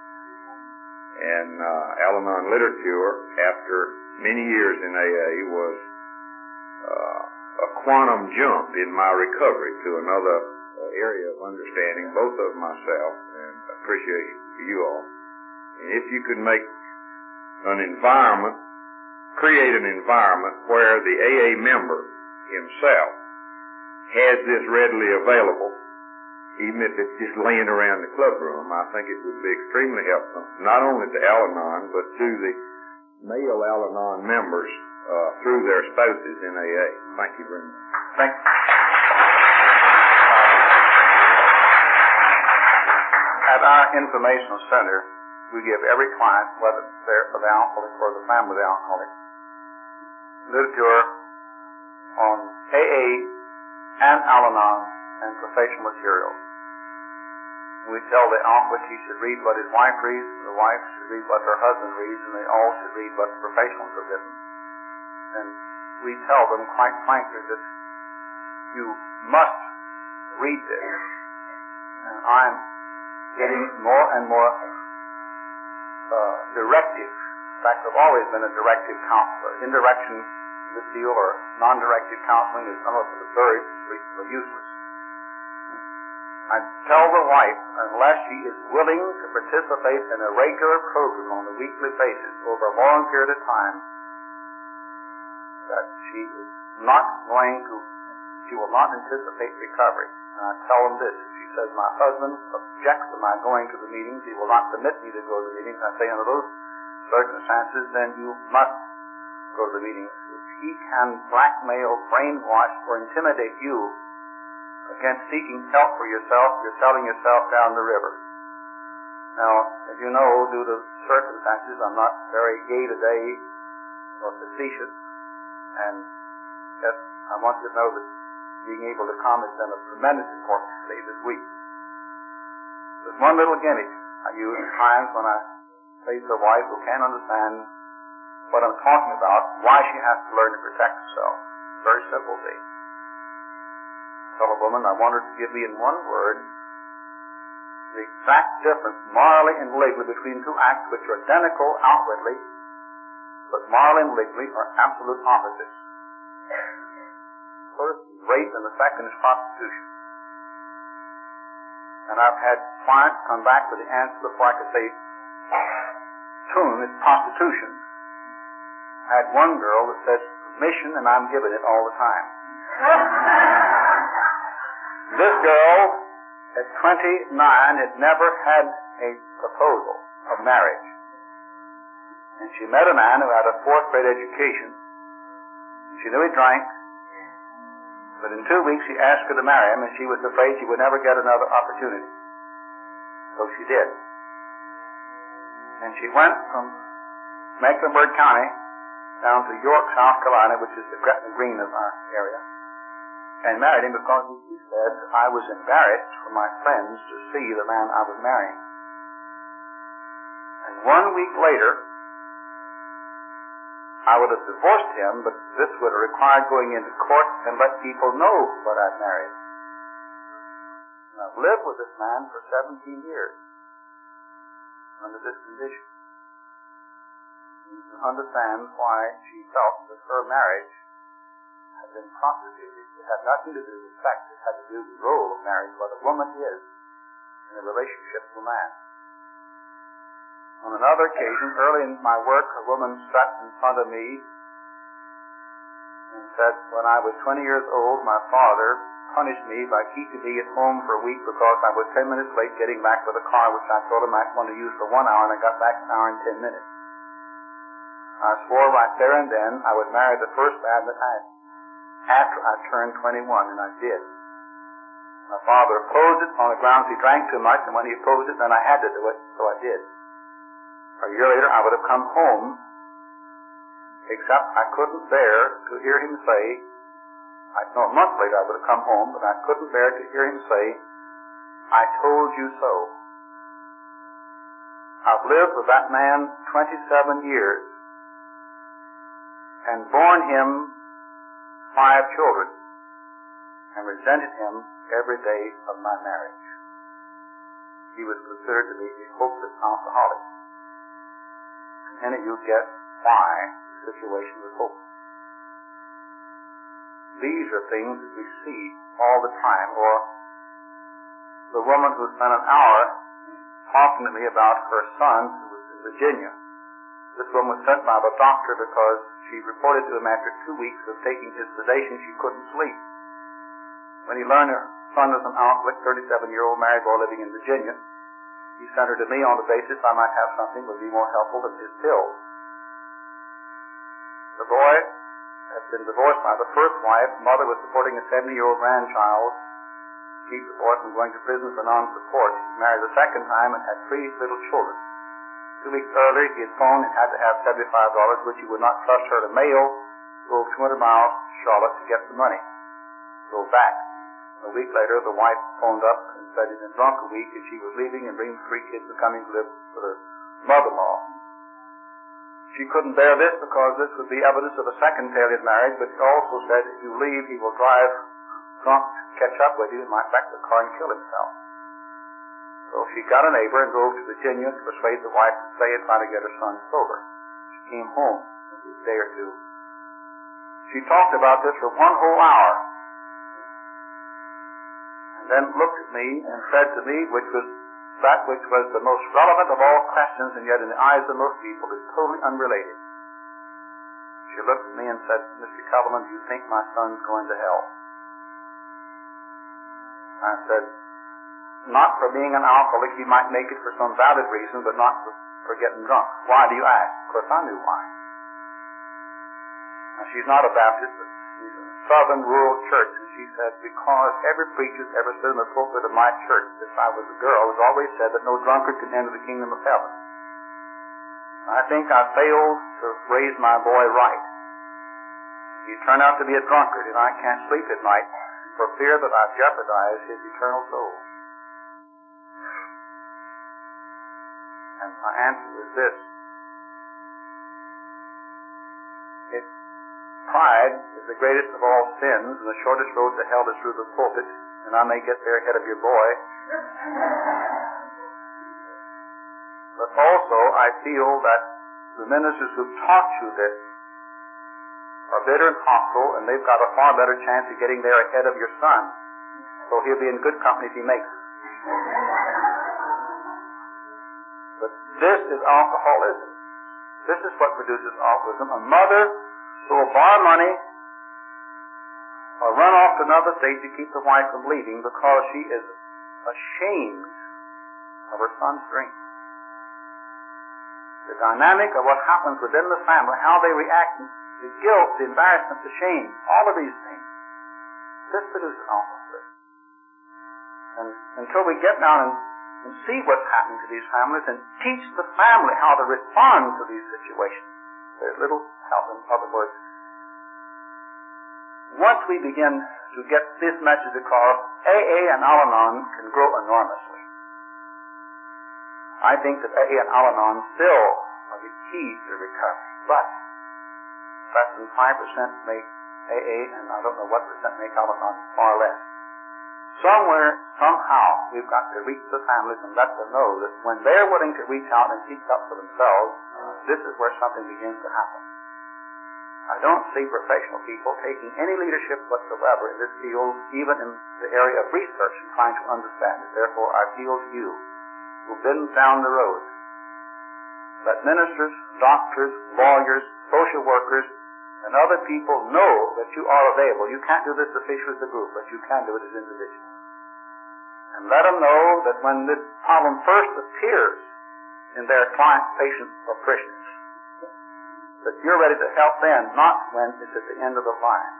And uh, Al-Anon literature, after many years in AA, was uh, a quantum jump in my recovery to another area of understanding, both of myself and appreciation for you all. And if you could make an environment, create an environment where the AA member himself has this readily available, even if it's just laying around the club room, I think it would be extremely helpful, not only to Al-Anon, but to the male Al-Anon members uh, through their spouses in AA. Thank you very much. Thank you. At our informational center, we give every client, whether they're the alcoholic or the family of the alcoholic, literature on AA and Al-Anon and professional material. We tell the alcoholic he should read what his wife reads, the wife should read what her husband reads, and they all should read what the professionals have written. And we tell them quite frankly that you must read this. And I'm getting more and more uh, directive. In fact, I've always been a directive counselor. Indirection this deal or non-directed counseling is some of it absurd, useless. I tell the wife, unless she is willing to participate in a regular program on a weekly basis over a long period of time, that she is not going to, she will not anticipate recovery. And I tell them this, says, my husband objects to my going to the meetings, he will not permit me to go to the meetings, I say, under those circumstances, then you must go to the meetings. If he can blackmail, brainwash, or intimidate you against seeking help for yourself, you're selling yourself down the river. Now, as you know, due to circumstances, I'm not very gay today or facetious, and yet I want you to know that being able to come has been of tremendous importance to me this week. There's one little gimmick I use at times when I face a wife who can't understand what I'm talking about, why she has to learn to protect herself. Very simple thing. Tell a woman, I want her to give me in one word the exact difference morally and legally between two acts which are identical outwardly, but morally and legally are absolute opposites. Rape and the second is prostitution. And I've had clients come back with the answer before I could say, tune is prostitution. I had one girl that said mission and I'm giving it all the time. (laughs) this girl, at 29, had never had a proposal of marriage. And she met a man who had a fourth grade education. She knew he drank. But in two weeks he asked her to marry him and she was afraid she would never get another opportunity. So she did. And she went from Mecklenburg County down to York, South Carolina, which is the Gretna Green of our area. and married him because he said I was embarrassed for my friends to see the man I was marrying. And one week later, I would have divorced him, but this would have required going into court and let people know what I'd married. I've lived with this man for 17 years under this condition. You understand why she felt that her marriage had been prostituted. It had nothing to do with sex. It had to do with the role of marriage, what a woman is in a relationship with a man. On another occasion, early in my work, a woman sat in front of me and said, when I was 20 years old, my father punished me by keeping me at home for a week because I was 10 minutes late getting back with a car which I told him I wanted to use for one hour and I got back an hour and 10 minutes. I swore right there and then I would marry the first man that I after I turned 21 and I did. My father opposed it on the grounds he drank too much and when he opposed it then I had to do it so I did. A year later I would have come home except I couldn't bear to hear him say I know a month later I would have come home, but I couldn't bear to hear him say, I told you so. I've lived with that man 27 years and borne him five children and resented him every day of my marriage. He was considered to be a hopeless alcoholic. And you get why the situation was hopeless. These are things that we see all the time. Or the woman who spent an hour talking to me about her son who was in Virginia. This woman was sent by the doctor because she reported to him after two weeks of taking his sedation she couldn't sleep. When he learned her son was an alcoholic, 37-year-old married boy living in Virginia, he sent her to me on the basis I might have something that would be more helpful than his pills. The boy had been divorced by the first wife. Mother was supporting a 70-year-old grandchild. Keep the boy from going to prison for non-support. He married the second time and had three little children. Two weeks earlier, he had phoned and had to have $75, which he would not trust her to mail. Drove 200 miles to Charlotte to get the money. Drove back. A week later, the wife phoned up and he'd been drunk a week and she was leaving and bringing three kids and coming to live with her mother-in-law. She couldn't bear this because this would be evidence of a second failed marriage, but she also said, if you leave, he will drive drunk to catch up with you and might wreck the car and kill himself. So she got a neighbor and drove to Virginia to persuade the wife to stay and try to get her son sober. She came home a day or two. She talked about this for one whole hour. Then looked at me and said to me, which was that which was the most relevant of all questions and yet in the eyes of most people is totally unrelated. She looked at me and said, Mr. Kellermann, do you think my son's going to hell? I said, not for being an alcoholic, he might make it for some valid reason, but not for, for getting drunk. Why do you ask? Of course, I knew why. Now, she's not a Baptist, but she's a southern rural church, she said, because every preacher that's ever stood in the pulpit of my church since I was a girl has always said that no drunkard can enter the kingdom of heaven. I think I failed to raise my boy right. He turned out to be a drunkard, and I can't sleep at night for fear that I've jeopardized his eternal soul. And my answer is this. Pride is the greatest of all sins, and the shortest road to hell is through the pulpit, and I may get there ahead of your boy. But also, I feel that the ministers who've taught you this are bitter and hostile, and they've got a far better chance of getting there ahead of your son. So he'll be in good company if he makes it. But this is alcoholism. This is what produces alcoholism. A mother who will borrow money or run off to another state to keep the wife from leaving because she is ashamed of her son's drink. The dynamic of what happens within the family, how they react, the guilt, the embarrassment, the shame, all of these things. This produces alcoholism. And until we get down and, and see what's happening to these families and teach the family how to respond to these situations, there's little In once we begin to get this message across, AA and Al-Anon can grow enormously. I think that AA and Al-Anon still are the key to recovery, but less than 5% make AA, and I don't know what percent make Al-Anon, far less. Somewhere, somehow, we've got to reach the families and let them know that when they're willing to reach out and seek help for themselves, this is where something begins to happen. I don't see professional people taking any leadership whatsoever in this field, even in the area of research and trying to understand it. Therefore, I appeal to you who've been down the road. Let ministers, doctors, lawyers, social workers, and other people know that you are available. You can't do this officially as a group, but you can do it as individuals. And let them know that when this problem first appears in their clients, patients, or parishioners, that you're ready to help then, not when it's at the end of the line.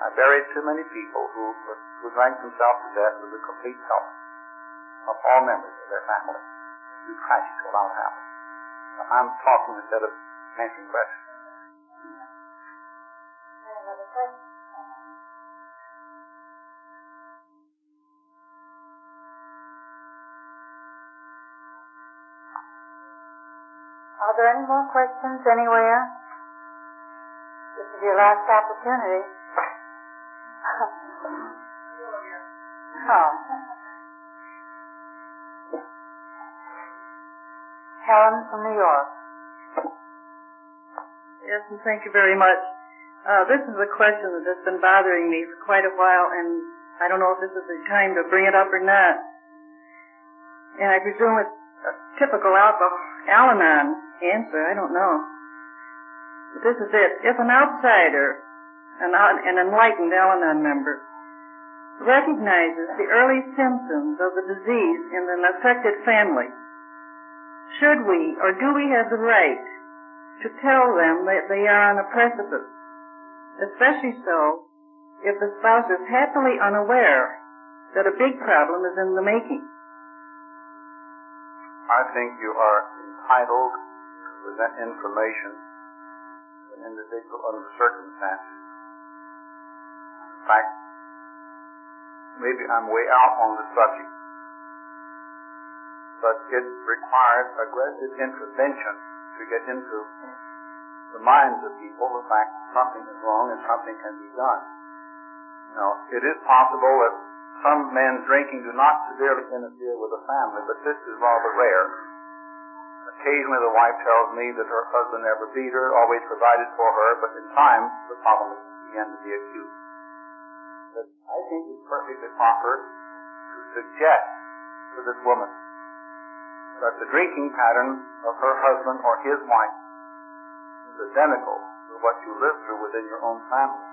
I buried too many people who, who drank themselves to death with the complete help of all members of their family. Too tragic to allow it happen. I'm talking instead of answering questions. Are there any more questions anywhere? This is your last opportunity. (laughs) oh. Helen from New York. Yes, and thank you very much. Uh, this is a question that has been bothering me for quite a while, and I don't know if this is the time to bring it up or not. And I presume it's a typical alcohol, Al-Anon answer. I don't know. But this is it. If an outsider, an, an enlightened Al-Anon member, recognizes the early symptoms of the disease in an affected family, should we or do we have the right to tell them that they are on a precipice? Especially so if the spouse is happily unaware that a big problem is in the making. I think you are entitled present information to an individual under circumstances. In fact, maybe I'm way out on the subject, but it requires aggressive intervention to get into the minds of people the fact something is wrong and something can be done. Now, it is possible that some men's drinking do not severely interfere with the family, but this is rather rare. Occasionally the wife tells me that her husband never beat her, always provided for her, but in time the problem began to be acute. But I think it's perfectly proper to suggest to this woman that the drinking pattern of her husband or his wife is identical to what you live through within your own family.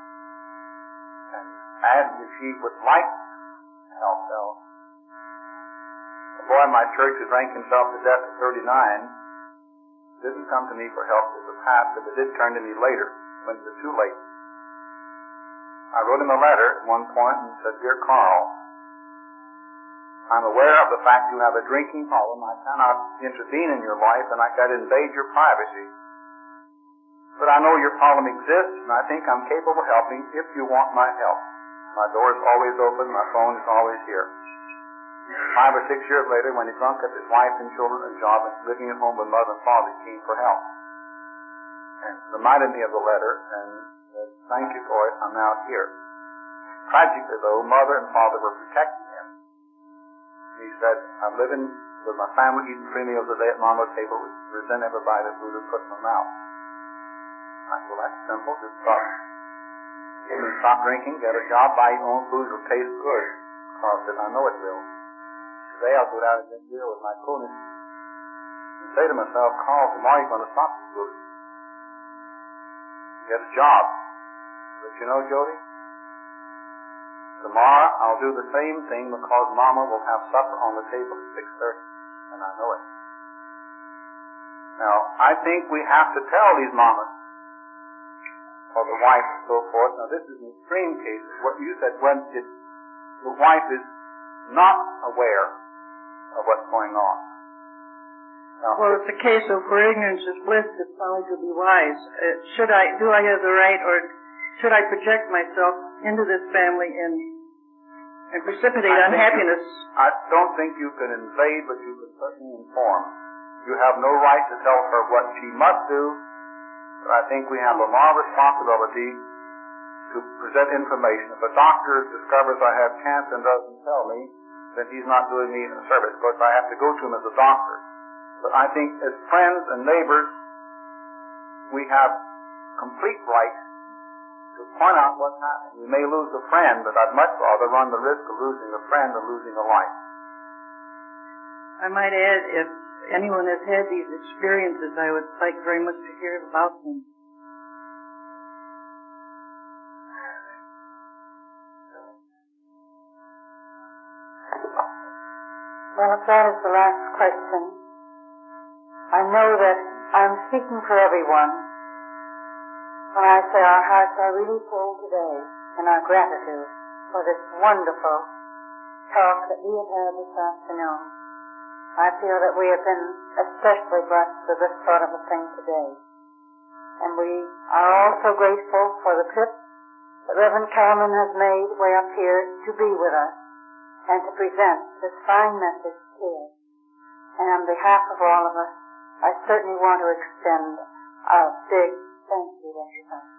And ask if she would like to help out. Boy in my church who drank himself to death at 39 didn't come to me for help as a pastor, but it did turn to me later when it was too late. I wrote him a letter at one point and said, Dear Carl, I'm aware of the fact you have a drinking problem. I cannot intervene in your life and I can invade your privacy. But I know your problem exists and I think I'm capable of helping if you want my help. My door is always open. My phone is always here. Five or six years later, when he drunk up his wife and children and job and living at home with mother and father, he came for help. And reminded me of the letter and said, thank you for it. I'm now here. Tragically though, mother and father were protecting him. He said, I'm living with my family, eating three meals a day at mama's table, resent everybody that food is put in my mouth. I said, well, that's simple. Just stop stop drinking, get a job, buy your own food, it'll taste good. Carl said, I know it will. I'll go down and get beer with my cronies and say to myself, Carl, tomorrow you're going to stop food. Get a job. But you know, Jody, tomorrow I'll do the same thing because Mama will have supper on the table at 6.30, and I know it. Now, I think we have to tell these mamas or the wife and so forth. Now this is an extreme case. What you said when it, the wife is not aware of what's going on. Well, it's a case of where ignorance is bliss, it's folly to be wise. Uh, should I, do I have the right, or should I project myself into this family and and precipitate I unhappiness? you- I don't think you can invade, but you can certainly inform. You have no right to tell her what she must do, but I think we have a moral responsibility to present information. If a doctor discovers I have cancer and doesn't tell me, then he's not doing me a service. Of course, I have to go to him as a doctor. But I think as friends and neighbors, we have complete right to point out what's happening. We may lose a friend, but I'd much rather run the risk of losing a friend than losing a life. I might add, if anyone has had these experiences, I would like very much to hear about them. That is the last question, I know that I'm speaking for everyone when I say our hearts are really full today in our gratitude for this wonderful talk that we have had this afternoon. I feel that we have been especially blessed with this sort of a thing today. And we are also grateful for the trip that Reverend Kellermann has made way up here to be with us and to present this fine message And on behalf of all of us, I certainly want to extend a big thank you to.